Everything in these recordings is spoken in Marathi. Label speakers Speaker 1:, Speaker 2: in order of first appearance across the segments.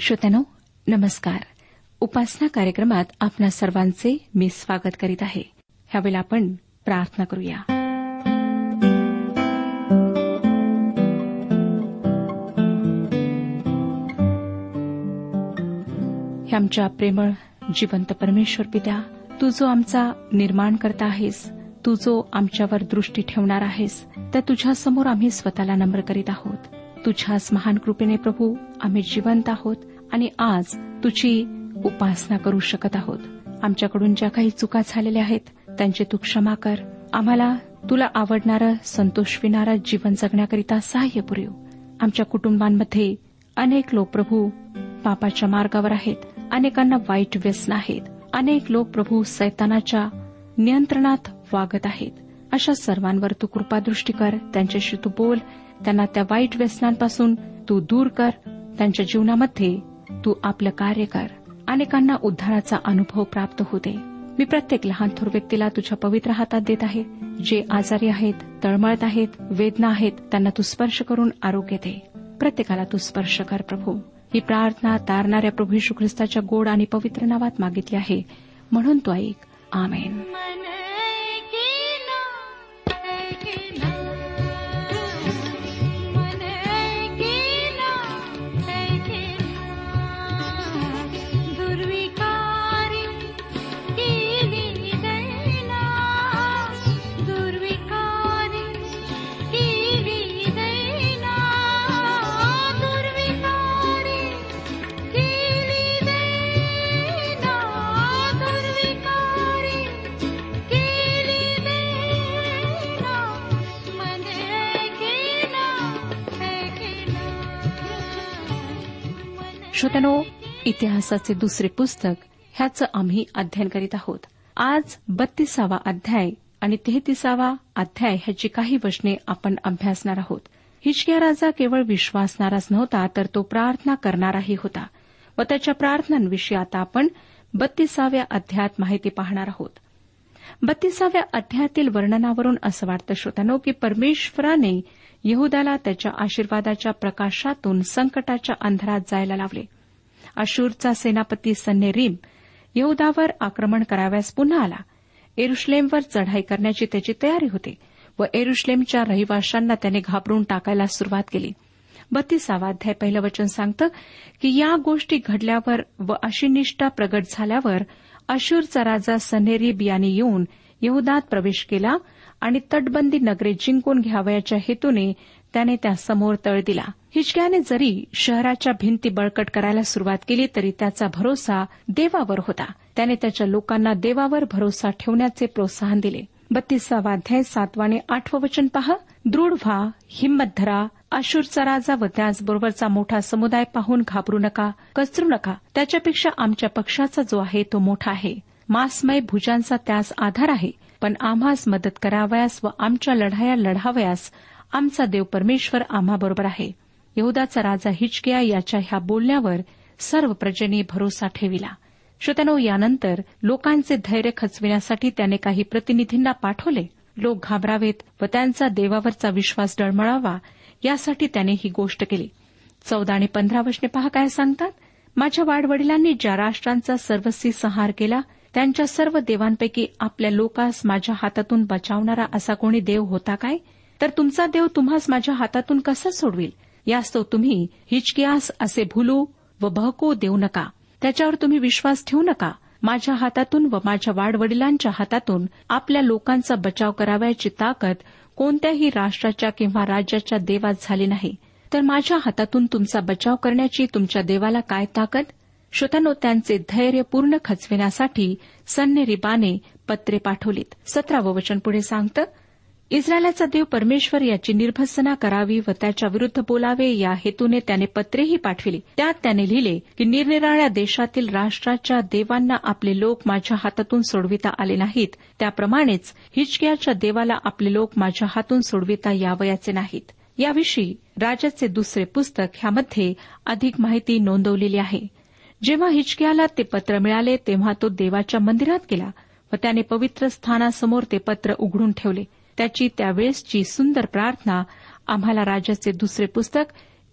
Speaker 1: श्रोत्यानो नमस्कार. उपासना कार्यक्रमात आपणा सर्वांचे मी स्वागत करीत आहे. ह्यावेळेला आपण प्रार्थना करूया. हे आमच्या प्रेमळ जिवंत परमेश्वर पित्या तू जो आमचा निर्माण करता आहेस तू जो आमच्यावर दृष्टी ठेवणार आहेस त्या तुझ्यासमोर आम्ही स्वतःला नम्र करीत आहोत. तुझ्याच महान कृपेने प्रभू आम्ही जिवंत आहोत आणि आज तुझी उपासना करू शकत आहोत. आमच्याकडून ज्या काही चुका झालेल्या आहेत त्यांची तू क्षमा कर. आम्हाला तुला आवडणारं संतोष विणारं जीवन जगण्याकरिता सहाय्य पुरेव. आमच्या कुटुंबांमध्ये अनेक लोक प्रभू पापाच्या मार्गावर आहेत. अनेकांना वाईट व्यसन आहेत. अनेक लोक प्रभू सैतानाच्या नियंत्रणात वागत आहेत. अशा सर्वांवर तू कृपादृष्टी कर. त्यांच्याशी तू बोल. त्यांना त्या वाईट व्यसनांपासून तू दूर कर त्यांच्या जीवनामध्ये तू आपलं कार्य कर. अनेकांना उद्धाराचा अनुभव प्राप्त होते. मी प्रत्येक लहान थोर व्यक्तीला तुझ्या पवित्र हातात देत आहे. जे आजारी आहेत तळमळत आहेत वेदना आहेत त्यांना तू स्पर्श करून आरोग्य दे. प्रत्येकाला तू स्पर्श कर प्रभू. ही प्रार्थना तारणाऱ्या प्रभू यशू ख्रिस्ताच्या गोड आणि पवित्र नावात मागितली आहे. म्हणून तो ऐक. आमेन. श्रोत्यानो इतिहासाचे दुसरे पुस्तक ह्याचं आम्ही अध्ययन करीत आहोत. आज बत्तीसावा अध्याय आणि तेहतीसावा अध्याय ह्याची काही वचने आपण अभ्यासणार आहोत. हिचक्या राजा केवळ विश्वासणाराच नव्हता तर तो प्रार्थना करणाराही होता. व त्याच्या प्रार्थनांविषयी आता आपण बत्तीसाव्या अध्यायात माहिती पाहणार आहोत. बत्तीसाव्या अध्यायातील वर्णनावरून असं वाटतं श्रोत्यानो की परमेश्वराने यहदाला त्याच्या आशीर्वादाच्या प्रकाशातून संकटाच्या अंधारात जायला लावले. अशूरचा सेनापती सन्नेरीम यहदावर आक्रमण कराव्यास पुन्हा आला. एरुश्लेमवर चढाई करण्याची त्याची तयारी होती व एरुश्लेमच्या रहिवाशांना त्याने घाबरून टाकायला सुरुवात केली. बत्तीसावा अध्याय पहिलं वचन सांगतं की या गोष्टी घडल्यावर व अशी निष्ठा प्रगट झाल्यावर अशूरचा राजा सनेरीब यांनी येऊन यहुदात प्रवेश केला आणि तटबंदी नगरे जिंकून घ्यावयाच्या हेतूने त्याने त्यासमोर तळ दिला. हिचक्याने जरी शहराच्या भिंती बळकट करायला सुरुवात केली तरी त्याचा भरोसा देवावर होता. त्याने त्याच्या लोकांना देवावर भरोसा ठेवण्याचे प्रोत्साहन दिले. बत्तीसावा अध्याय सातवाने आठवं वचन पहा. दृढ व्हा हिंमत धरा. अशूरचा राजा व त्याचबरोबरचा मोठा समुदाय पाहून घाबरू नका कचरू नका. त्याच्यापेक्षा आमच्या पक्षाचा जो आहे तो मोठा आहे. मासमय भुजांचा त्यास आधार आहे. पण आम्हास मदत करावयास व आमच्या लढाया लढावयास आमचा देव परमेश्वर आम्हाबरोबर आहे. यहदाचा राजा हिचकिया याच्या ह्या बोलण्यावर सर्व प्रजेने भरोसा ठेविला. श्रोत्यानो यानंतर लोकांचे धैर्य खचविण्यासाठी त्याने काही प्रतिनिधींना पाठवले. लोक घाबरावेत व त्यांचा देवावरचा विश्वास डळमळावा यासाठी त्याने ही गोष्ट केली. चौदा आणि पंधरा वचने पहा काय सांगतात? माझ्या वाडवडिलांनी ज्या राष्ट्रांचा सर्वस्वी संहार केला त्यांच्या सर्व देवांपैकी आपल्या लोकास माझ्या हातातून बचावणारा असा कोणी देव होता काय? तर तुमचा देव तुम्हास माझ्या हातातून कसा सोडविल? यास्तव तुम्ही हिचकियास असे भूलू व बहको देऊ नका. त्याच्यावर तुम्ही विश्वास ठेवू नका. माझ्या हातातून व माझ्या वाडवडिलांच्या हातातून आपल्या लोकांचा बचाव करावयाची ताकद कोणत्याही राष्ट्राच्या किंवा राज्याच्या देवात झाली नाही. तर माझ्या हातातून तुमचा बचाव करण्याची तुमच्या देवाला काय ताकद? श्रोत्यानो त्यांचे धैर्य पूर्ण खचविण्यासाठी सन्नेरिबाने पत्रे पाठवलीत. सतरावं वचन पुढे सांगतं इस्रायलाचा देव परमेश्वर याची निर्भसना करावी व त्याच्या विरुद्ध बोलावे या हेतूने त्याने पत्रेही पाठविली. त्यात त्याने लिहिले की निरनिराळ्या देशातील राष्ट्राच्या देवांना आपले लोक माझ्या हातातून सोडविता आले नाहीत. त्याप्रमाणेच हिचकियाच्या देवाला आपले लोक माझ्या हातून सोडविता यावयाचे नाहीत. याविषयी राजाचे दुसरे पुस्तक ह्यामध्ये अधिक माहिती नोंदवलेली आहे. जेव्हा हिचक्याला ते पत्र मिळाले तेव्हा तो देवाच्या मंदिरात गेला व त्याने पवित्र स्थानासमोर ते पत्र उघडून ठेवले. त्याची त्यावेळेसची सुंदर प्रार्थना आम्हाला राजाचे दुसरे पुस्तक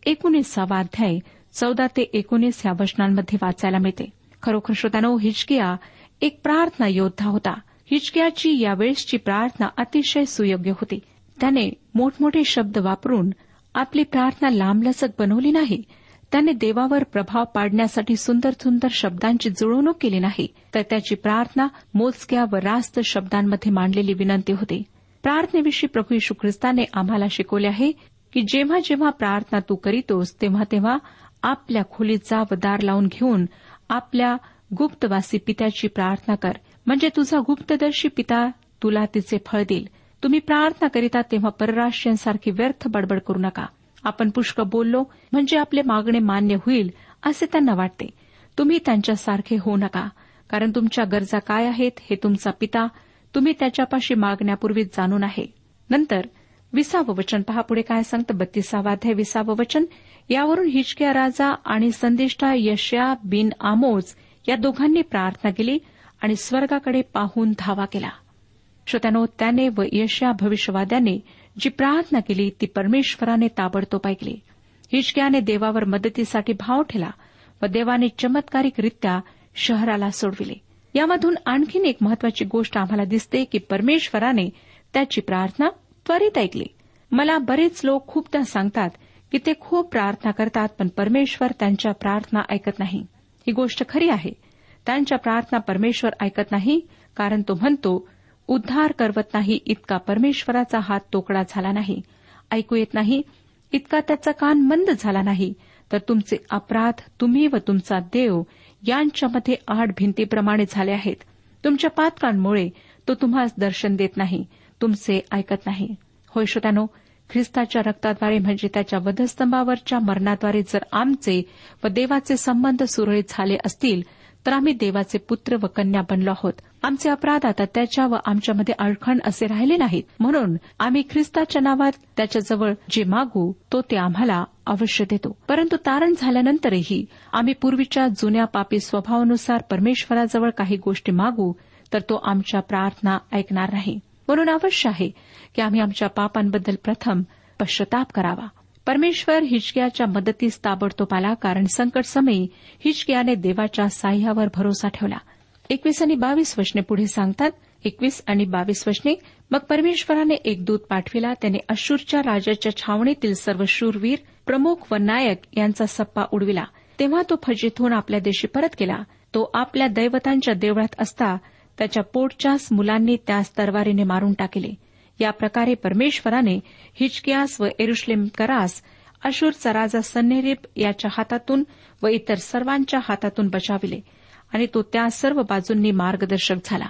Speaker 1: एकोणीसावा अध्याय चौदा ते एकोणीस या वचनांमध्ये वाचायला मिळते. खरोखर श्रोतानो हिचकिया एक प्रार्थना योद्धा होता. हिचकियाची यावेळेसची प्रार्थना अतिशय सुयोग्य होती. त्याने मोठमोठे शब्द वापरून आपली प्रार्थना लांबलचक बनवली नाही. त्याने देवावर प्रभाव पाडण्यासाठी सुंदर सुंदर शब्दांची जुळवणूक केली नाही तर त्याची प्रार्थना मोजक्या व रास्त शब्दांमध्ये मांडलेली विनंती होती. प्रार्थनेविषयी प्रभू यशू ख्रिस्ताने आम्हाला शिकवले आहे की जेव्हा जेव्हा प्रार्थना तू करीतोस तेव्हा तेव्हा आपल्या खोलीत जा व दार लावून घेऊन आपल्या गुप्तवासी पित्याची प्रार्थना कर. म्हणजे तुझा गुप्तदर्शी पिता तुला तिचे फळ देईल. तुम्ही प्रार्थना करिता तेव्हा परराष्ट्रीयांसारखी व्यर्थ बडबड करू नका. आपण पुष्कळ बोललो म्हणजे आपले मागणे मान्य होईल असे त्यांना वाटते. तुम्ही त्यांच्यासारखे होऊ नका कारण तुमच्या गरजा काय आहेत हे तुमचा पिता तुम्ही त्याच्यापाशी मागण्यापूर्वीच जाणून आहे. नंतर विसावं वचन पहा पुढे काय सांगतं? बत्तीसावाध्याय विसावं वचन. यावरून हिचक्या राजा आणि संदिष्टा यशया बिन आमोज या दोघांनी प्रार्थना केली आणि स्वर्गाकडे पाहून धावा केला. श्रोत्यानो त्याने व यशया भविष्यवाद्याने जी प्रार्थना केली ती परमेश्वराने ताबडतोब ऐकली. हिचक्याने देवावर मदतीसाठी भाव ठेला व देवाने चमत्कारिकरित्या शहराला सोडविले. यामधून आणखीन एक महत्वाची गोष्ट आम्हाला दिसते की परमेश्वराने त्याची प्रार्थना त्वरित ऐकली. मला बरेच लोक खूपदा सांगतात की ते खूप प्रार्थना करतात पण परमेश्वर त्यांच्या प्रार्थना ऐकत नाही. ही गोष्ट खरी आहे. त्यांच्या प्रार्थना परमेश्वर ऐकत नाही कारण तो म्हणतो उद्धार करवत नाही इतका परमेश्वराचा हात तोकडा झाला नाही. ऐकू येत नाही इतका त्याचा कान मंद झाला नाही. तर तुमचे अपराध तुम्ही व तुमचा देव यांच्यामध्ये आठ भिंतीप्रमाणे झाले आहेत. तुमच्या पातकांमुळे तो तुम्हाला दर्शन देत नाही तुमचे ऐकत नाही. होय श्रोत्यानो ख्रिस्ताच्या रक्ताद्वारे म्हणजे त्याच्या वधस्तंभावरच्या मरणाद्वारे जर आमचे व देवाचे संबंध सुरळीत झाले असतील तर आम्ही देवाचे पुत्र व कन्या बनलो आहोत. आमचे अपराध आता त्याच्या व आमच्यामध्ये अडखण असे राहिले नाहीत. म्हणून आम्ही ख्रिस्ताच्या नावात त्याच्याजवळ जे मागू तो ते आम्हाला अवश्य देतो. परंतु तारण झाल्यानंतरही आम्ही पूर्वीच्या जुन्या पापी स्वभावानुसार परमेश्वराजवळ काही गोष्टी मागू तर तो आमच्या प्रार्थना ऐकणार नाही. म्हणून अवश्य आहे की आम्ही आमच्या पापांबद्दल प्रथम पश्चाताप करावा. परमेश्वर हिचकियाच्या मदतीस ताबडतोब आला कारण संकट समयी हिचकियाने देवाच्या साह्यावर भरोसा ठेवला. एकवीस आणि बावीस वचने पुढे सांगतात. एकवीस आणि बावीस वचने मग परमेश्वराने एक दूत पाठविला. त्याने अशूरच्या राजाच्या छावणीतील सर्व शूरवीर प्रमुख व नायक यांचा सप्पा उडविला. तेव्हा तो फजित होऊन आपल्या देशी परत गेला. तो आपल्या दैवतांच्या देवळात असता. त्याच्या पोटच्याच मुलांनी त्यास तरवारीने मारून टाकले. या प्रकारे परमेश्वराने हिचकियास व एरुश्लेम करास अशूरचा राजा सन्नेरीब याच्या हातातून व इतर सर्वांच्या हातातून बचाविले. आणि तो त्या सर्व बाजूंनी मार्गदर्शक झाला.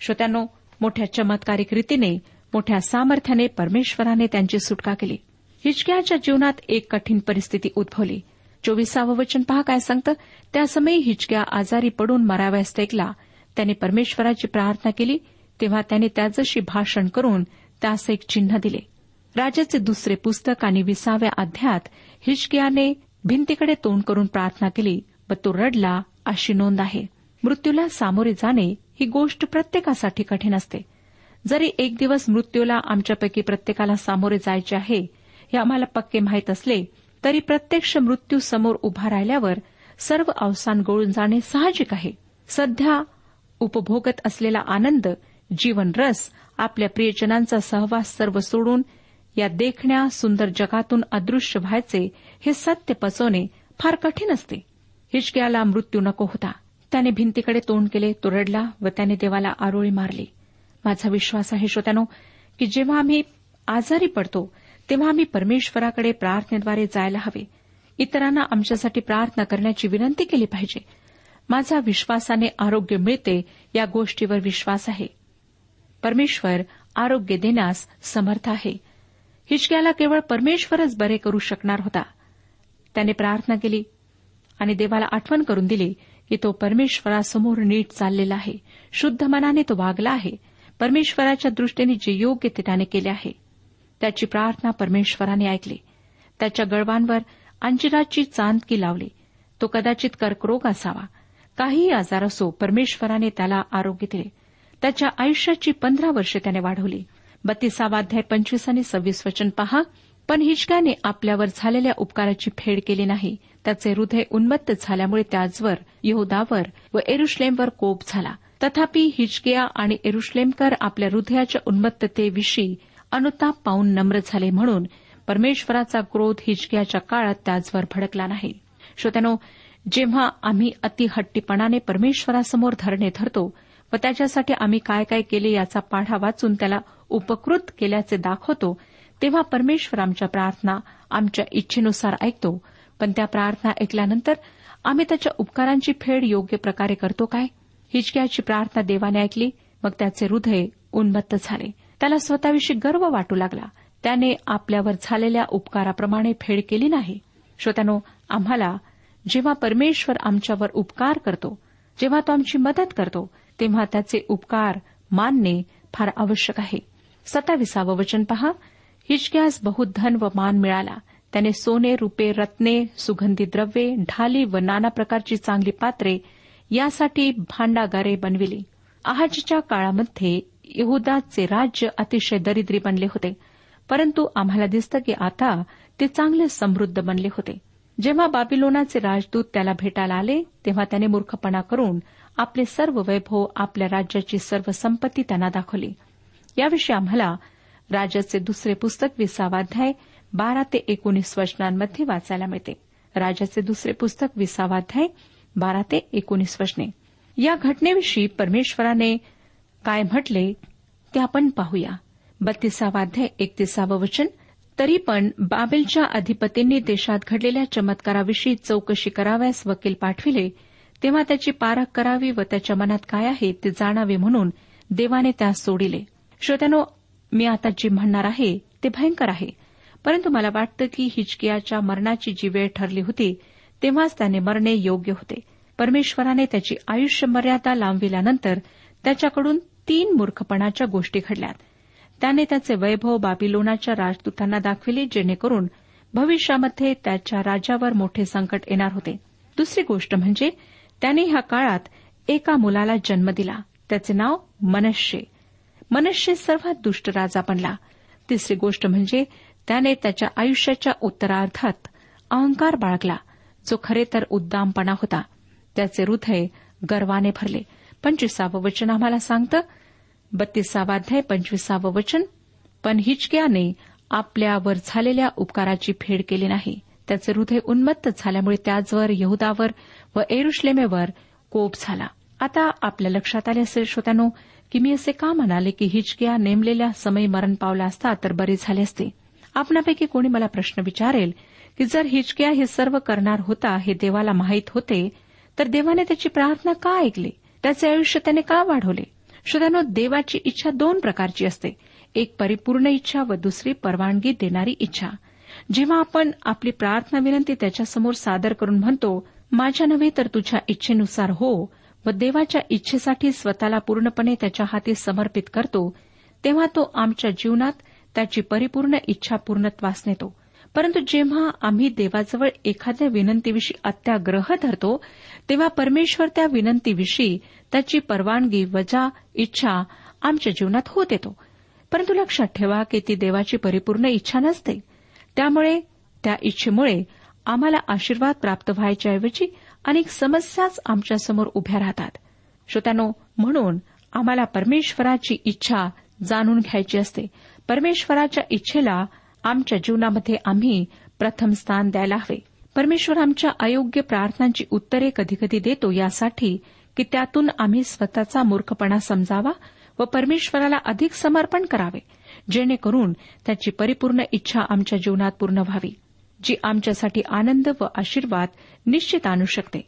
Speaker 1: श्रोत्यांनो मोठ्या चमत्कारिक रीतीने मोठ्या सामर्थ्याने परमेश्वराने त्यांची सुटका केली. हिचक्याच्या जीवनात एक कठीण परिस्थिती उद्भवली. चोवीसावं वचन पहा काय सांगतं? त्यासमयी हिचक्या आजारी पडून मराव्यास टेकला त्याने परमेश्वराची प्रार्थना केली तेव्हा त्याने त्याजशी भाषण करून त्यास एक चिन्ह दिले. राजाचे दुसरे पुस्तक आणि विसाव्या अध्यात हिचकियाने भिंतीकडे तोंड करून प्रार्थना केली व तो रडला अशी नोंद आहे. मृत्यूला सामोरे जाणे ही गोष्ट प्रत्येकासाठी कठीण असते. जरी एक दिवस मृत्यूला आमच्यापैकी प्रत्येकाला सामोरे जायचे आहे हे आम्हाला पक्के माहीत असले तरी प्रत्यक्ष मृत्यू समोर उभा राहिल्यावर सर्व अवसान गळून जाणे साहजिक आहे. सध्या उपभोगत असलेला आनंद जीवन रस आपल्या प्रियजनांचा सहवास सर्व सोडून या देखण्या सुंदर जगातून अदृश्य व्हायचे हे सत्य पचवणे फार कठीण असते. हिचक्याला मृत्यू नको होता. त्याने भिंतीकडे तोंड केले तो रडला व त्याने देवाला आरोळी मारली. माझा विश्वास आहे श्रोत्यानो की जेव्हा आम्ही आजारी पडतो तेव्हा आम्ही परमेश्वराकडे प्रार्थनेद्वारे जायला हवे. इतरांना आमच्यासाठी प्रार्थना करण्याची विनंती केली पाहिजे. माझा विश्वासाने आरोग्य मिळते या गोष्टीवर विश्वास आहे. परमेश्वर आरोग्य देण्यास समर्थ आहे. हिचक्याला केवळ परमेश्वरच बरे करू शकणार होता. त्याने प्रार्थना केली आणि देवाला आठवण करून दिली की तो परमेश्वरासमोर नीट चाललेला आहे. शुद्ध मनाने तो वागला आहे. परमेश्वराच्या दृष्टीने जे योग्य ते त्याने केले आहे. त्याची प्रार्थना परमेश्वराने ऐकली. त्याच्या गळवांवर अंजिराची चांदकी लावली. तो कदाचित कर्करोग असावा. काहीही आजार असो परमेश्वराने त्याला आरोग्य दिले. त्याच्या आयुष्याची पंधरा वर्षे त्याने वाढवली. बत्तीसावाध्याय पंचवीस आणि सव्वीस वचन पहा पण हिचक्याने आपल्यावर झालेल्या उपकाराची फेड केली नाही. त्याचे हृदय उन्मत्त झाल्यामुळे त्याचवर यहुदावर व एरुश्लेमवर कोप झाला. तथापि हिचकिया आणि एरुश्लेमकर आपल्या हृदयाच्या उन्मत्ततेविषयी अनुताप पाहून नम्र झाले म्हणून परमेश्वराचा क्रोध हिचकियाच्या काळात त्याचवर भडकला नाही. श्रोत्यानो जेव्हा आम्ही अतिहट्टीपणाने परमेश्वरासमोर धरणे धरतो व त्याच्यासाठी आम्ही काय काय केले याचा पाढा वाचून त्याला उपकृत केल्याचे दाखवतो तेव्हा परमेश्वर आमच्या प्रार्थना आमच्या इच्छेनुसार ऐकतो पण त्या प्रार्थना ऐकल्यानंतर आम्ही त्याच्या उपकारांची फेड योग्य प्रकारे करतो काय? हिचक्याची प्रार्थना देवाने ऐकली मग त्याचे हृदय उन्मत्त झाले. त्याला स्वतःविषयी गर्व वाटू लागला. त्याने आपल्यावर झालेल्या उपकाराप्रमाणे फेड केली नाही. श्रोत्यानो आम्हाला जेव्हा परमेश्वर आमच्यावर उपकार करतो जेव्हा तो आमची मदत करतो तेव्हा त्याचे उपकार मानणे फार आवश्यक आहे. सत्ताविसावं वचन पहा. हिचक्यास बहुत धन व मान मिळाला. त्याने सोने रुपे रत्ने सुगंधी द्रव्ये ढाली व नाना प्रकारची चांगली पात्रे यासाठी भांडागारे बनविली. आहाजच्या काळामध्ये यहदाचे राज्य अतिशय दरिद्री बनले होते. परंतु आम्हाला दिसतं की आता ते चांगले समृद्ध बनले होते. जेव्हा बाबिलोनाचे राजदूत त्याला भेटायला आले तेव्हा त्याने मूर्खपणा करून आपले सर्व वैभव आपल्या राज्याची सर्व संपत्ती त्यांना दाखवली. याविषयी आम्हाला राजाचे दुसरे पुस्तक विसावाध्याय बारा ते एकोणीस वचनांमध्ये वाचायला मिळते. राजाचे दुसरे पुस्तक विसावाध्याय बारा ते एकोणीस वचने. या घटनेविषयी परमेश्वराने काय म्हटले ते आपण पाहूया. बत्तीसावाध्याय एकतीसावं वचन. तरी पण बाबेलच्या अधिपतींनी देशात घडलेल्या चमत्काराविषयी चौकशी कराव्यास वकील पाठविले तेव्हा त्याची पारख करावी व त्याच्या मनात काय आहे ते जाणावे म्हणून देवाने त्यास सोडिले. श्रोत्यानो मी आता जे म्हणणार आहे ते भयंकर आहे. परंतु मला वाटतं की हिचकियाच्या मरणाची जी वेळ ठरली होती तेव्हाच त्याने मरणे योग्य होते. परमेश्वराने त्याची आयुष्य मर्यादा लांबविल्यानंतर त्याच्याकडून तीन मूर्खपणाच्या गोष्टी घडल्यात. त्याने त्याचे वैभव बाबिलोनाच्या राजदूतांना दाखविले जेणेकरून भविष्यामध्ये त्याच्या राज्यावर मोठे संकट येणार होते. दुसरी गोष्ट म्हणजे त्याने ह्या काळात एका मुलाला जन्म दिला. त्याचे नाव मनश्ये मनश्ये सर्वात दुष्ट राजा बनला. तिसरी गोष्ट म्हणजे त्याने त्याच्या आयुष्याच्या उत्तरार्धात अहंकार बाळगला जो खरे तर उद्दामपणा होता. त्याचे हृदय गर्वाने भरले. पंचवीसावं वचन आम्हाला सांगतं बत्तीसावाध्याय पंचवीसावं वचन पण हिचक्याने आपल्यावर झालेल्या उपकाराची फेड केली नाही. त्याचे हृदय उन्मत्त झाल्यामुळे त्याचवर यहुदावर व एरुश्लेमेवर कोप झाला. आता आपल्या लक्षात आले असेल श्रोत्यानो की मी असे का म्हणाले की हिचक्या नेमलेल्या समय मरण पावला असता तर बरे झाले असते? आपणापैकी कोणी मला प्रश्न विचारेल की जर हिचकिया हे सर्व करणार होता हे देवाला माहीत होते तर देवाने त्याची प्रार्थना का ऐकली? त्याचे आयुष्य त्याने का वाढवले? श्रोत्यानो देवाची इच्छा दोन प्रकारची असते. एक परिपूर्ण इच्छा व दुसरी परवानगी देणारी इच्छा. जेव्हा आपण आपली प्रार्थना विनंती त्याच्यासमोर सादर करून म्हणतो माझ्या नव्हे तर तुझ्या इच्छेनुसार हो व देवाच्या इच्छेसाठी स्वतःला पूर्णपणे त्याच्या हाती समर्पित करतो तेव्हा तो आमच्या जीवनात त्याची परिपूर्ण इच्छा पूर्णत्वास नेतो. परंतु जेव्हा आम्ही देवाजवळ एखाद्या विनंतीविषयी अत्याग्रह धरतो तेव्हा परमेश्वर त्या विनंतीविषयी त्याची परवानगी वजा इच्छा आमच्या जीवनात होत येतो परंतु लक्षात ठेवा की ती देवाची परिपूर्ण इच्छा नसते. त्यामुळे त्या इच्छेमुळे आम्हाला आशीर्वाद प्राप्त व्हायच्याऐवजी अनेक समस्याच आमच्यासमोर उभ्या राहतात. श्रोत्यानो म्हणून आम्हाला परमेश्वराची इच्छा जाणून घ्यायची असते. परमेश्वराच्या इच्छेला आमच्या जीवनामध्ये आम्ही प्रथम स्थान द्यायला हवे. परमेश्वर आमच्या अयोग्य प्रार्थनांची उत्तरे कधीकधी देतो यासाठी की त्यातून आम्ही स्वतःचा मूर्खपणा समजावा व परमेश्वराला अधिक समर्पण करावे जेणेकरून त्याची परिपूर्ण इच्छा आमच्या जीवनात पूर्ण व्हावी जी आमच्यासाठी आनंद व आशीर्वाद निश्चित आणू शकते.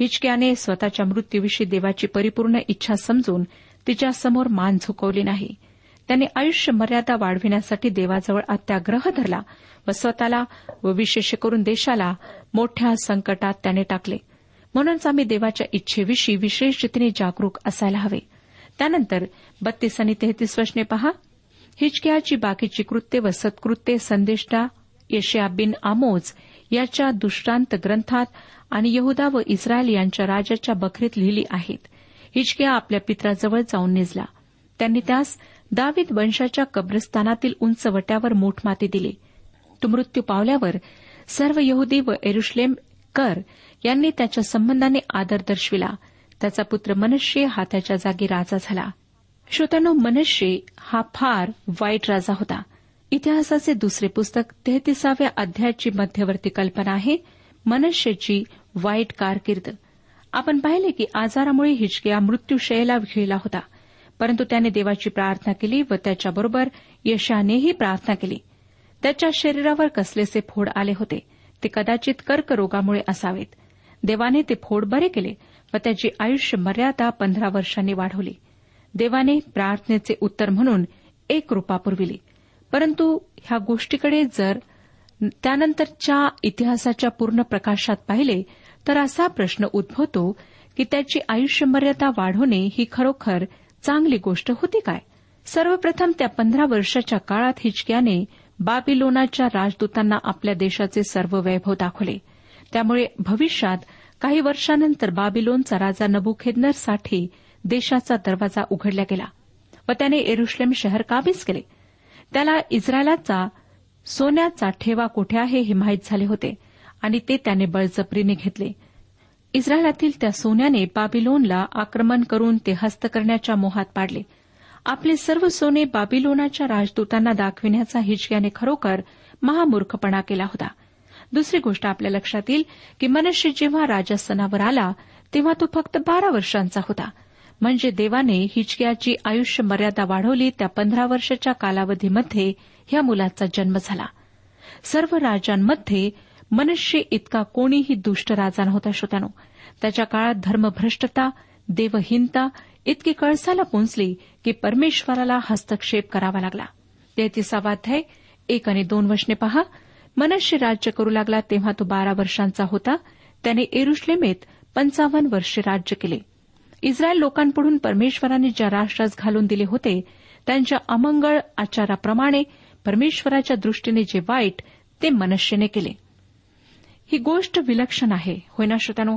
Speaker 1: हिचक्याने स्वतःच्या मृत्यूविषयी देवाची परिपूर्ण इच्छा समजून तिच्यासमोर मान झुकवली नाही. त्याने आयुष्य मर्यादा वाढविण्यासाठी देवाजवळ अत्याग्रह धरला व स्वतःला व विशेष करून देशाला मोठ्या संकटात त्याने टाकले. म्हणूनच आम्ही देवाच्या इच्छेविषयी विशेष रीतीने जागरूक असायला हवे. त्यानंतर बत्तीस आणि तेहतीस वचने पहा. हिचकियाची बाकीची कृत्ये व सत्कृत्ये संदेष्टा यशया बिन आमोज याच्या दुष्टांत ग्रंथात आणि यहुदा व इस्रायल यांच्या राजाच्या बखरीत लिहिली आहेत. हिचकिया आपल्या पित्राजवळ जाऊन निजला. त्यांनी त्यास दावीद वंशाच्या कब्रस्तानातील उंचवट्यावर मोठमाती दिली. तो मृत्यू पावल्यावर सर्व यहुदी व एरुश्लेम कर यांनी त्याच्या संबंधाने आदर दर्शविला. त्याचा पुत्र मनश्ये हा त्याच्या जागी राजा झाला. श्रोत्यानो मनश्ये हा फार वाईट राजा होता. इतिहासाचे दुसरे पुस्तक तेहतीसाव्या अध्यायाची मध्यवर्ती कल्पना आहे. मनश्येची वाईट कारकीर्द. आपण पाहिले की आजारामुळे हिचकिया मृत्यूशयला विखळला होता. परंतु त्याने देवाची प्रार्थना केली व त्याच्याबरोबर यशानेही प्रार्थना केली. त्याच्या शरीरावर कसलेसे फोड आले होते ते कदाचित कर्करोगामुळे असावेत. देवाने ते फोड बरे केले व त्याची आयुष्य मर्यादा पंधरा वर्षांनी वाढवली. देवाने प्रार्थनेचे उत्तर म्हणून एक रुपा पुरविली. परंतु ह्या गोष्टीकडे जर त्यानंतरच्या इतिहासाच्या पूर्ण प्रकाशात पाहिले तर असा प्रश्न उद्भवतो की त्याची आयुष्य मर्यादा वाढवणे ही खरोखर चांगली गोष्ट होती काय? सर्वप्रथम त्या पंधरा वर्षाच्या काळात हिचक्याने बाबिलोनाच्या राजदूतांना आपल्या देशाचे सर्व वैभव दाखवले. त्यामुळे भविष्यात काही वर्षानंतर बाबिलोनचा राजा नबुखेदनरसाठी देशाचा दरवाजा उघडला गेला व त्याने एरुश्लेम शहर काबीज केले. त्याला इस्रायलाचा सोन्याचा ठेवा कोठे आहे हे माहीत झाले होते आणि ते त्याने बळजपरीने घेतले. इस्रायलातील त्या सोन्याने बाबिलोनला आक्रमण करून ते हस्त करण्याच्या मोहात पाडले. आपले सर्व सोने बाबिलोनाच्या राजदूतांना दाखविण्याचा हिचक्याने खरोखर महामूर्खपणा केला होता. दुसरी गोष्ट आपल्या लक्षात येईल की मनुष्य जेव्हा राजस्थानावर आला तेव्हा तो फक्त बारा वर्षांचा होता. म्हणजे देवाने हिचक्याची आयुष्य मर्यादा वाढवली त्या पंधरा वर्षाच्या कालावधीमध्ये ह्या मुलाचा जन्म झाला. सर्व राजांमध्ये मनुष्य इतका कोणीही दुष्ट राजा नव्हता श्रोत्यानो. त्याच्या काळात धर्मभ्रष्टता देवहीनता इतकी कळसाला पोचली की परमेश्वराला हस्तक्षेप करावा लागला. तेहतीसावाध्याय एक आणि दोन वशने पहा. मनुष्य राज्य करू लागला तेव्हा तो बारा वर्षांचा होता. त्याने एरुश्लेमेत पंचावन्न वर्षे राज्य केले. इस्रायल लोकांपुढून परमेश्वराने ज्या राष्ट्रास घालून दिले होते त्यांच्या अमंगळ आचाराप्रमाणे परमेश्वराच्या दृष्टीने जे वाईट ते मनुष्यने केले. ही गोष्ट विलक्षण आहे. होय ना श्रोत्यानो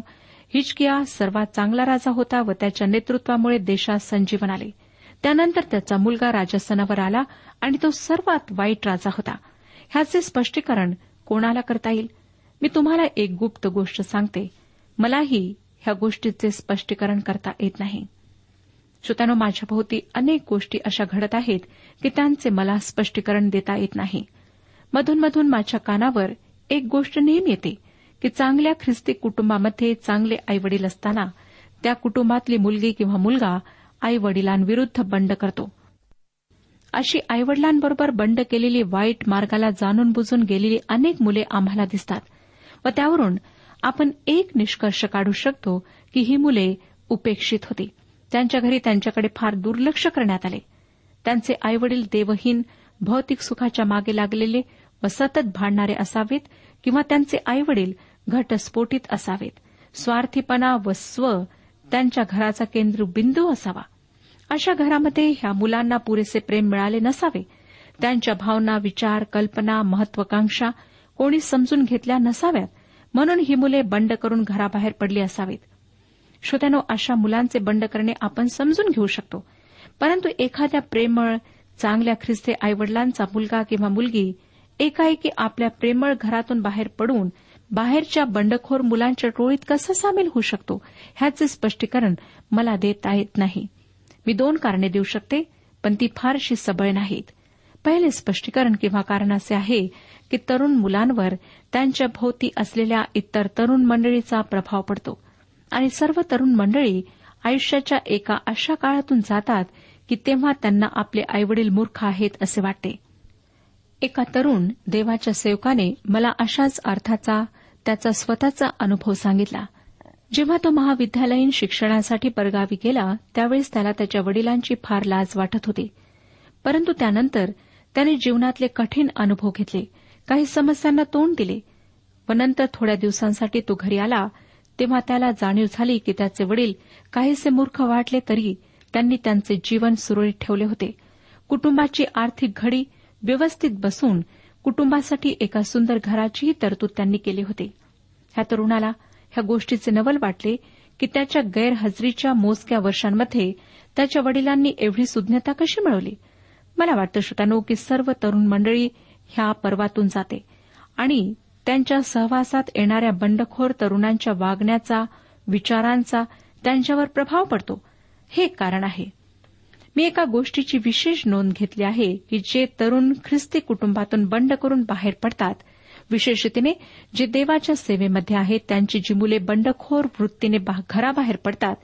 Speaker 1: हिचकिया सर्वात चांगला राजा होता व त्याच्या नेतृत्वामुळे देशात संजीवन आले. त्यानंतर त्याचा मुलगा राजस्थानावर आला आणि तो सर्वात वाईट राजा होता. ह्याचे स्पष्टीकरण कोणाला करता येईल? मी तुम्हाला एक गुप्त गोष्ट सांगते. मलाही ह्या गोष्टीचे स्पष्टीकरण करता येत नाही. श्रोत्यानो माझ्याभोवती अनेक गोष्टी अशा घडत आहेत की त्यांचे मला स्पष्टीकरण देता येत नाही. मधूनमधून माझ्या कानावर एक गोष्ट नेहमी येते. की चांगल्या ख्रिस्ती कुटुंबामध्ये चांगले आईवडील असताना त्या कुटुंबातली मुलगी किंवा मुलगा आई वडिलांविरुद्ध बंड करतो. अशी आईवडिलांबरोबर बंड केलेली वाईट मार्गाला जाणून बुजून गेलेली अनेक मुले आम्हाला दिसतात व त्यावरून आपण एक निष्कर्ष काढू शकतो की ही मुले उपेक्षित होती. त्यांच्या घरी त्यांच्याकडे फार दुर्लक्ष करण्यात आले. त्यांचे आईवडील देवहीन भौतिक सुखाच्या मागे लागलेले व सतत भांडणारे असावेत किंवा त्यांचे आईवडील घटस्फोटित असावेत. स्वार्थीपणा व स्व त्यांच्या घराचा केंद्रबिंदू असावा. अशा घरामध्ये ह्या मुलांना पुरेसे प्रेम मिळाले नसावे. त्यांच्या भावना विचार कल्पना महत्वाकांक्षा कोणी समजून घेतल्या नसाव्यात. म्हणून ही मुले बंड करून घराबाहेर पडली असावीत. श्रोत्यानो अशा मुलांचे बंड करणे आपण समजून घेऊ शकतो. परंतु एखाद्या प्रेमळ चांगल्या ख्रिस्ते आईवडिलांचा मुलगा किंवा मुलगी एकाएकी आपल्या प्रेमळ घरातून बाहेर पडून बाहेरच्या बंडखोर मुलांच्या टोळीत कसं सामील होऊ शकतो ह्याचे स्पष्टीकरण मला देता येत नाही. मी दोन कारणे देऊ शकते पण ती फारशी सबळ नाहीत. पहिले स्पष्टीकरण किंवा कारण असे आहे की तरुण मुलांवर त्यांच्या भोवती असलेल्या इतर तरुण मंडळीचा प्रभाव पडतो. आणि सर्व तरुण मंडळी आयुष्याच्या एका अशा काळातून जातात की तेव्हा त्यांना आपले आईवडील मूर्ख आहेत असे वाटते. एका तरुण देवाच्या सेवकाने मला अशाच अर्थाचा त्याचा स्वतःचा अनुभव सांगितला. जेव्हा तो महाविद्यालयीन शिक्षणासाठी परगावी गेला त्यावेळेस त्याला त्याच्या वडिलांची फार लाज वाटत होती. परंतु त्यानंतर त्याने जीवनातले कठीण अनुभव घेतले. काही समस्यांना तोंड दिले. व नंतर थोड्या दिवसांसाठी तो घरी आला. तेव्हा त्याला जाणीव झाली की त्याचे वडील काहीसे मूर्ख वाटले तरी त्यांनी त्यांचे जीवन सुरळीत ठेवले होते. कुटुंबाची आर्थिक घडी व्यवस्थित बसून कुटुंबासाठी एका सुंदर घराचीही तरतूद त्यांनी केली होती. ह्या तरुणाला ह्या गोष्टीचे नवल वाटले की त्याच्या गैरहजेरीच्या मोजक्या वर्षांमध्ये त्याच्या वडिलांनी एवढी सुज्ञता कशी मिळवली? मला वाटतं श्रोतानो की सर्व तरुण मंडळी ह्या पर्वातून जाते आणि त्यांच्या सहवासात येणाऱ्या बंडखोर तरुणांच्या वागण्याचा विचारांचा त्यांच्यावर प्रभाव पडतो. हे कारण आहे. मी एका गोष्टीची विशेष नोंद घेतली आहे की जे तरुण ख्रिस्ती कुटुंबातून बंड करून बाहेर पडतात. विशेषतेने जे देवाच्या सेवेमध्ये आहेत त्यांची जी मुले बंडखोर वृत्तीने घराबाहेर पडतात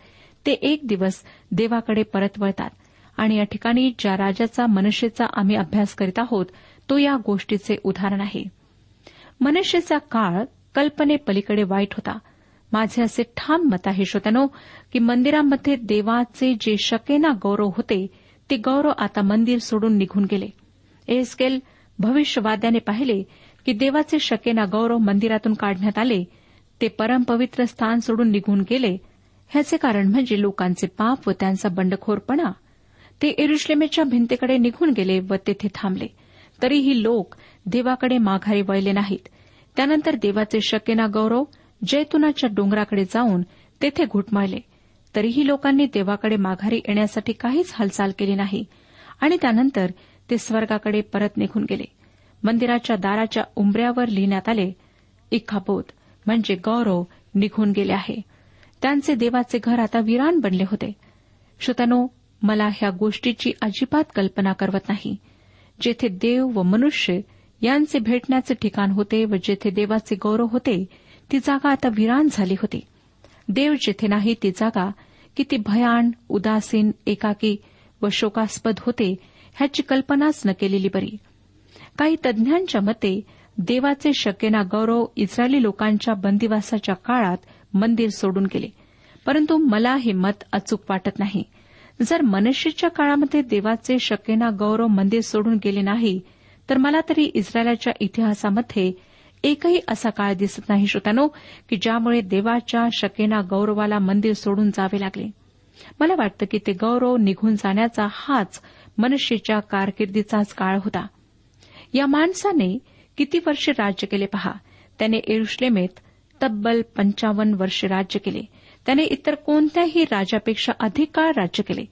Speaker 1: ते एक दिवस देवाकडे परत वळतात. आणि या ठिकाणी ज्या राजाचा मनुष्यचा आम्ही अभ्यास करीत आहोत तो या गोष्टीचे उदाहरण आहे. मनुष्यचा काळ कल्पनेपलीकडे वाईट होता. माझे असे ठाम मत आहे श्रोत्यानो की मंदिरामध्ये देवाचे जे शकेना गौरव होते ते गौरव आता मंदिर सोडून निघून गेले. एसकेल भविष्यवाद्याने पाहिले की देवाचे शकेना गौरव मंदिरातून काढण्यात आले ते परमपवित्र स्थान सोडून निघून गेले. ह्याचे कारण म्हणजे लोकांचे पाप व त्यांचा बंडखोरपणा. ते एरुश्लेमेच्या भिंतीकडे निघून गेले व तेथे थांबले. तरीही लोक देवाकडे माघारी वळले नाहीत. त्यानंतर देवाचे शकेना गौरव जैतुनाच्या डोंगराकडे जाऊन तेथे घुटमाळले तरीही लोकांनी देवाकडे माघारी येण्यासाठी काहीच हालचाल केली नाही आणि त्यानंतर ते स्वर्गाकडे परत निघून गेले. मंदिराच्या दाराच्या उंबऱ्यावर लिहिण्यात आले इखाबोध म्हणजे गौरव निघून गेले आहे. त्यांचे देवाचे घर आता विरान बनले होते. श्रोतानो मला ह्या गोष्टीची अजिबात कल्पना करवत नाही. जेथे देव व मनुष्य यांचे भेटण्याचे ठिकाण होते व जेथे देवाचे गौरव होते ती जागा आता विरान झाली होती. देव जिथे नाही ती जागा किती भयान उदासीन एकाकी व शोकास्पद होते ह्याची कल्पनाच न केलेली बरी. काही तज्ज्ञांच्या मते देवाचे शक्यना गौरव इस्रायली लोकांच्या बंदिवासाच्या काळात मंदिर सोडून गेले. परंतु मला हे मत अचूक वाटत नाही. जर मनुष्यच्या काळामध्ये देवाचे शक्यना गौरव मंदिर सोडून गेले नाही तर मला तरी इस्रायलाच्या इतिहासामध्ये एकही असा काळ दिसत नाही श्रोतानो की ज्यामुळे देवाच्या शकेना गौरवाला मंदिर सोडून जावे लागले. मला वाटतं की ते गौरव निघून जाण्याचा हाच मनुष्याच्या कारकिर्दीचाच काळ होता. या माणसाने किती वर्षे राज्य केले पहा. त्याने एरुश्लेमेत तब्बल पंचावन्न वर्षे राज्य केले. त्याने इतर कोणत्याही राजापेक्षा अधिक काळ राज्य केले.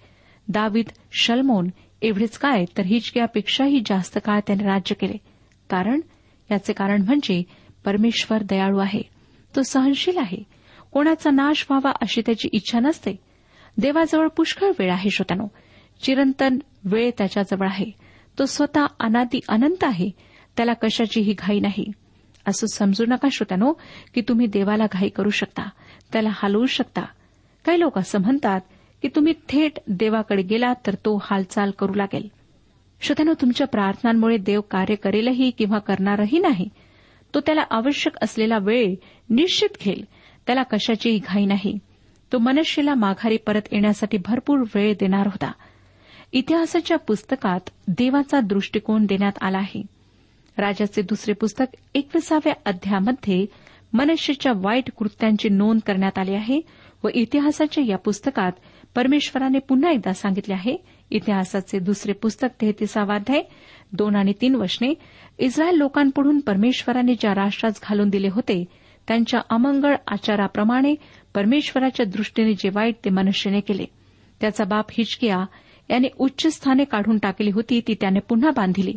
Speaker 1: दावीद शलमोन एवढेच काय तर हिचक्यापेक्षाही जास्त काळ त्याने राज्य केले. कारण याचे कारण म्हणजे परमेश्वर दयाळू आहे. तो सहनशील आहे. कोणाचा नाश व्हावा अशी त्याची इच्छा नसते. देवाजवळ पुष्कळ वेळ आहे श्रोत्यानो. चिरंतन वेळ त्याच्याजवळ आहे. तो स्वतः अनादी अनंत आहे. त्याला कशाचीही घाई नाही. असं समजू नका श्रोत्यानो की तुम्ही देवाला घाई करू शकता. त्याला हलवू शकता. काही लोक असं म्हणतात की तुम्ही थेट देवाकडे गेलात तर तो हालचाल करू लागेल. श्रोत्यानो तुमच्या प्रार्थनांमुळे देव कार्य करेलही किंवा करणारही नाही. तो त्याला आवश्यक असलेला वेळ निश्चित घेईल. त्याला कशाचीही घाई नाही. तो मनुष्याला माघारी परत येण्यासाठी भरपूर वेळ देणार होता. इतिहासाच्या पुस्तकात देवाचा दृष्टिकोन देण्यात आला आहे. राजाचे दुसरे पुस्तक एकविसाव्या अध्यामध्ये मनुष्याच्या वाईट कृत्यांची नोंद करण्यात आली आहे व इतिहासाच्या या पुस्तकात परमेश्वराने पुन्हा एकदा सांगितले आहे इतिहासाचे दुसरे पुस्तक तेहतीसावाध्याय दोन आणि तीन वशने इस्रायल लोकांपुढून परमेश्वराने ज्या राष्ट्रास घालून दिले होते त्यांच्या अमंगळ आचाराप्रमाणे परमेश्वराच्या दृष्टीने जे वाईट ते मनुष्यने केले. त्याचा बाप हिचकिया याने उच्च स्थाने काढून टाकली होती ती त्याने पुन्हा बांधिली.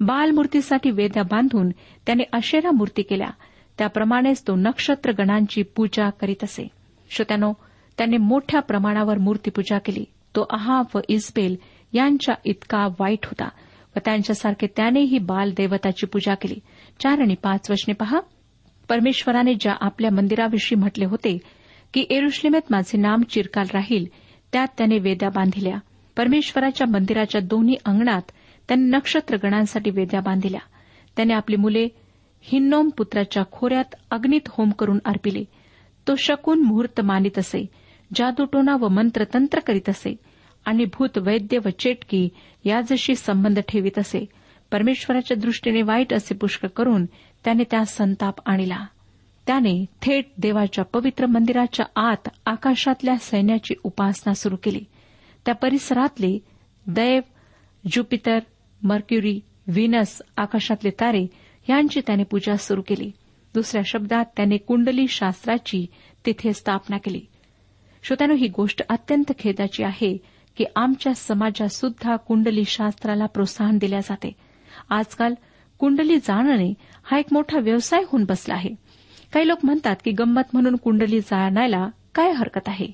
Speaker 1: बालमूर्तीसाठी वेद्या बांधून त्याने अशेरा मूर्ती केल्या. त्याप्रमाणेच तो नक्षत्रगणांची पूजा करीत असे. श्रोत्यानो त्याने मोठ्या प्रमाणावर मूर्तीपूजा केली. तो अहाब व इस्बेल यांच्या इतका वाईट होता व त्यांच्यासारखे त्यानेही बाल देवताची पूजा केली. चार आणि पाच वचने पहा. परमेश्वराने ज्या आपल्या मंदिराविषयी म्हटले होते की एरुश्लेमेत माझे नाम चिरकाल राहील त्यात त्याने वेद्या बांधिल्या. परमेश्वराच्या मंदिराच्या दोन्ही अंगणात त्याने नक्षत्रगणांसाठी वेद्या बांधिल्या. त्याने आपली मुले हिन्नोम पुत्राच्या खोऱ्यात अग्नीत होम करून अर्पिले. तो शकून मुहूर्त मानित असे. जादूटोना व मंत्रतंत्र करीत असे आणि भूत वैद्य व चेटकी याजशी संबंध ठेवित असे. परमेश्वराच्या दृष्टीने वाईट असे पुष्कळ करून त्याने त्या संताप आणला. त्याने थेट देवाच्या पवित्र मंदिराच्या आत आकाशातल्या सैन्याची उपासना सुरू केली. त्या परिसरातले दैव ज्युपिटर मर्क्युरी व्हिनस आकाशातले तारे यांची त्याने पूजा सुरू केली. दुसऱ्या शब्दात त्याने कुंडली शास्त्राची तिथे स्थापना केली. श्रोत्यानो ही गोष्ट अत्यंत खेदाची आहे की आमच्या समाजात सुद्धा कुंडली शास्त्राला प्रोत्साहन दिल्या जाते. आजकाल कुंडली जाणणे हा एक मोठा व्यवसाय होऊन बसला आहे. काही लोक म्हणतात की गंमत म्हणून कुंडली जाणायला काय हरकत आहे?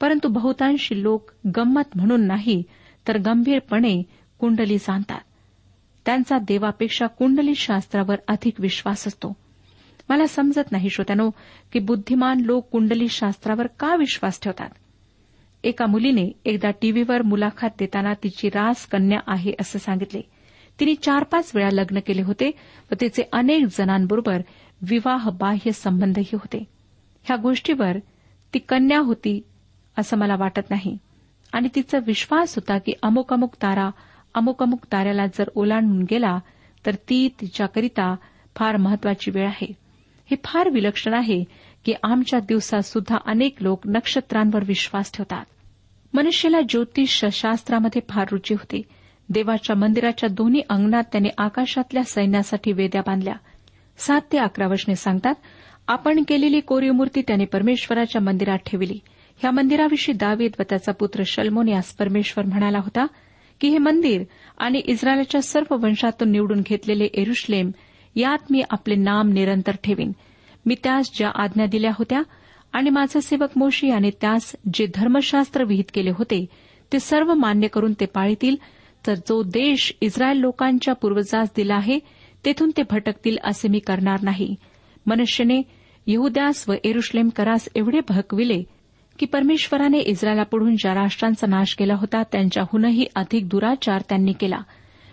Speaker 1: परंतु बहुतांशी लोक गंमत म्हणून नाही तर गंभीरपणे कुंडली जाणतात. त्यांचा देवापेक्षा कुंडली शास्त्रावर अधिक विश्वास असतो. मला समजत नाही श्रोत्यानो की बुद्धिमान लोक कुंडली शास्त्रावर का विश्वास ठेवतात? एका मुलीने एकदा टीव्हीवर मुलाखत देताना तिची रास कन्या आहे असं सांगितले. तिने चार पाच वेळा लग्न केले होते व तिचे अनेक जणांबरोबर विवाह बाह्य संबंधही होते. ह्या गोष्टीवर ती कन्या होती असं मला वाटत नाही. आणि तिचा विश्वास होता की अमुक अमुक तारा अमुक अमुक ताऱ्याला जर ओलांडून गेला तर ती तिच्याकरिता फार महत्वाची वेळ आहे. हे फार विलक्षण आहे की आमच्या दिवसात सुद्धा अनेक लोक नक्षत्रांवर विश्वास ठेवतात. मनुष्याला ज्योतिष शास्त्रामध्ये फार रुची होती. देवाच्या मंदिराच्या दोन्ही अंगणात त्याने आकाशातल्या सैन्यासाठी वेद्या बांधल्या. सात ते अकरा वचने सांगतात आपण केलेली कोरीव मूर्ती त्याने परमेश्वराच्या मंदिरात ठेवली. ह्या मंदिराविषयी दावीद व त्याचा पुत्र शल्मोन यास परमेश्वर म्हणाला होता की हे मंदिर आणि इस्रायलच्या सर्व वंशातून निवडून घेतलेले एरुश्लेम यात मी आपले नाम निरंतर ठेवीन. मी त्यास ज्या आज्ञा दिल्या होत्या आणि माझा सेवक मोशी याने त्यास जे धर्मशास्त्र विहित केले होते ते सर्व मान्य करून ते पाळतील तर जो देश इस्रायल लोकांच्या पूर्वजास दिला आहे तेथून ते भटकतील असे मी करणार नाही. मनुष्यने यहुद्यास व एरुश्लेम करास एवढे भकविले की परमेश्वराने इस्रायलापुढून ज्या राष्ट्रांचा नाश केला होता त्यांच्याहूनही अधिक दुराचार त्यांनी केला.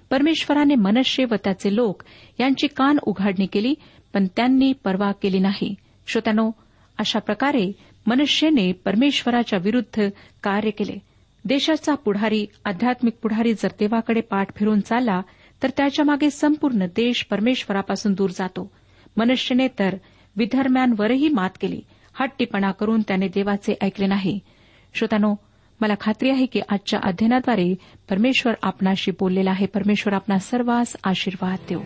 Speaker 1: परमेश्वराने मनुष्य व त्याचे लोक यांची कान उघाडणी केली पण त्यांनी पर्वा केली नाही. श्रोत्यानो अशा प्रकारे मनुष्याने परमेश्वराच्या विरुद्ध कार्य केले. देशाचा पुढारी आध्यात्मिक पुढारी जर देवाकडे पाठ फिरून चालला तर त्याच्यामागे संपूर्ण देश परमेश्वरापासून दूर जातो. मनुष्यने तर विधर्म्यांवरही मात केली. हट्टीपणा करून त्याने देवाचे ऐकले नाही. श्रोतानो मला खात्री आहे की आजच्या अध्ययनाद्वारे परमेश्वर आपणाशी बोललेला आहे. परमेश्वर आपणा सर्वांस आशीर्वाद देऊ.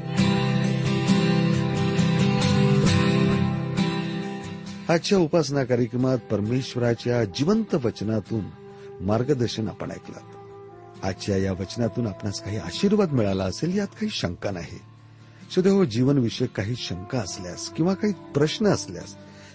Speaker 2: आजच्या उपासना कार्यक्रमात परमेश्वराच्या जिवंत वचनातून मार्गदर्शन आपण ऐकलं. आजच्या या वचनातून आपणास काही आशीर्वाद मिळाला असेल यात काही शंका नाही. सुदैव जीवनविषयक काही शंका असल्यास किंवा काही प्रश्न असल्यास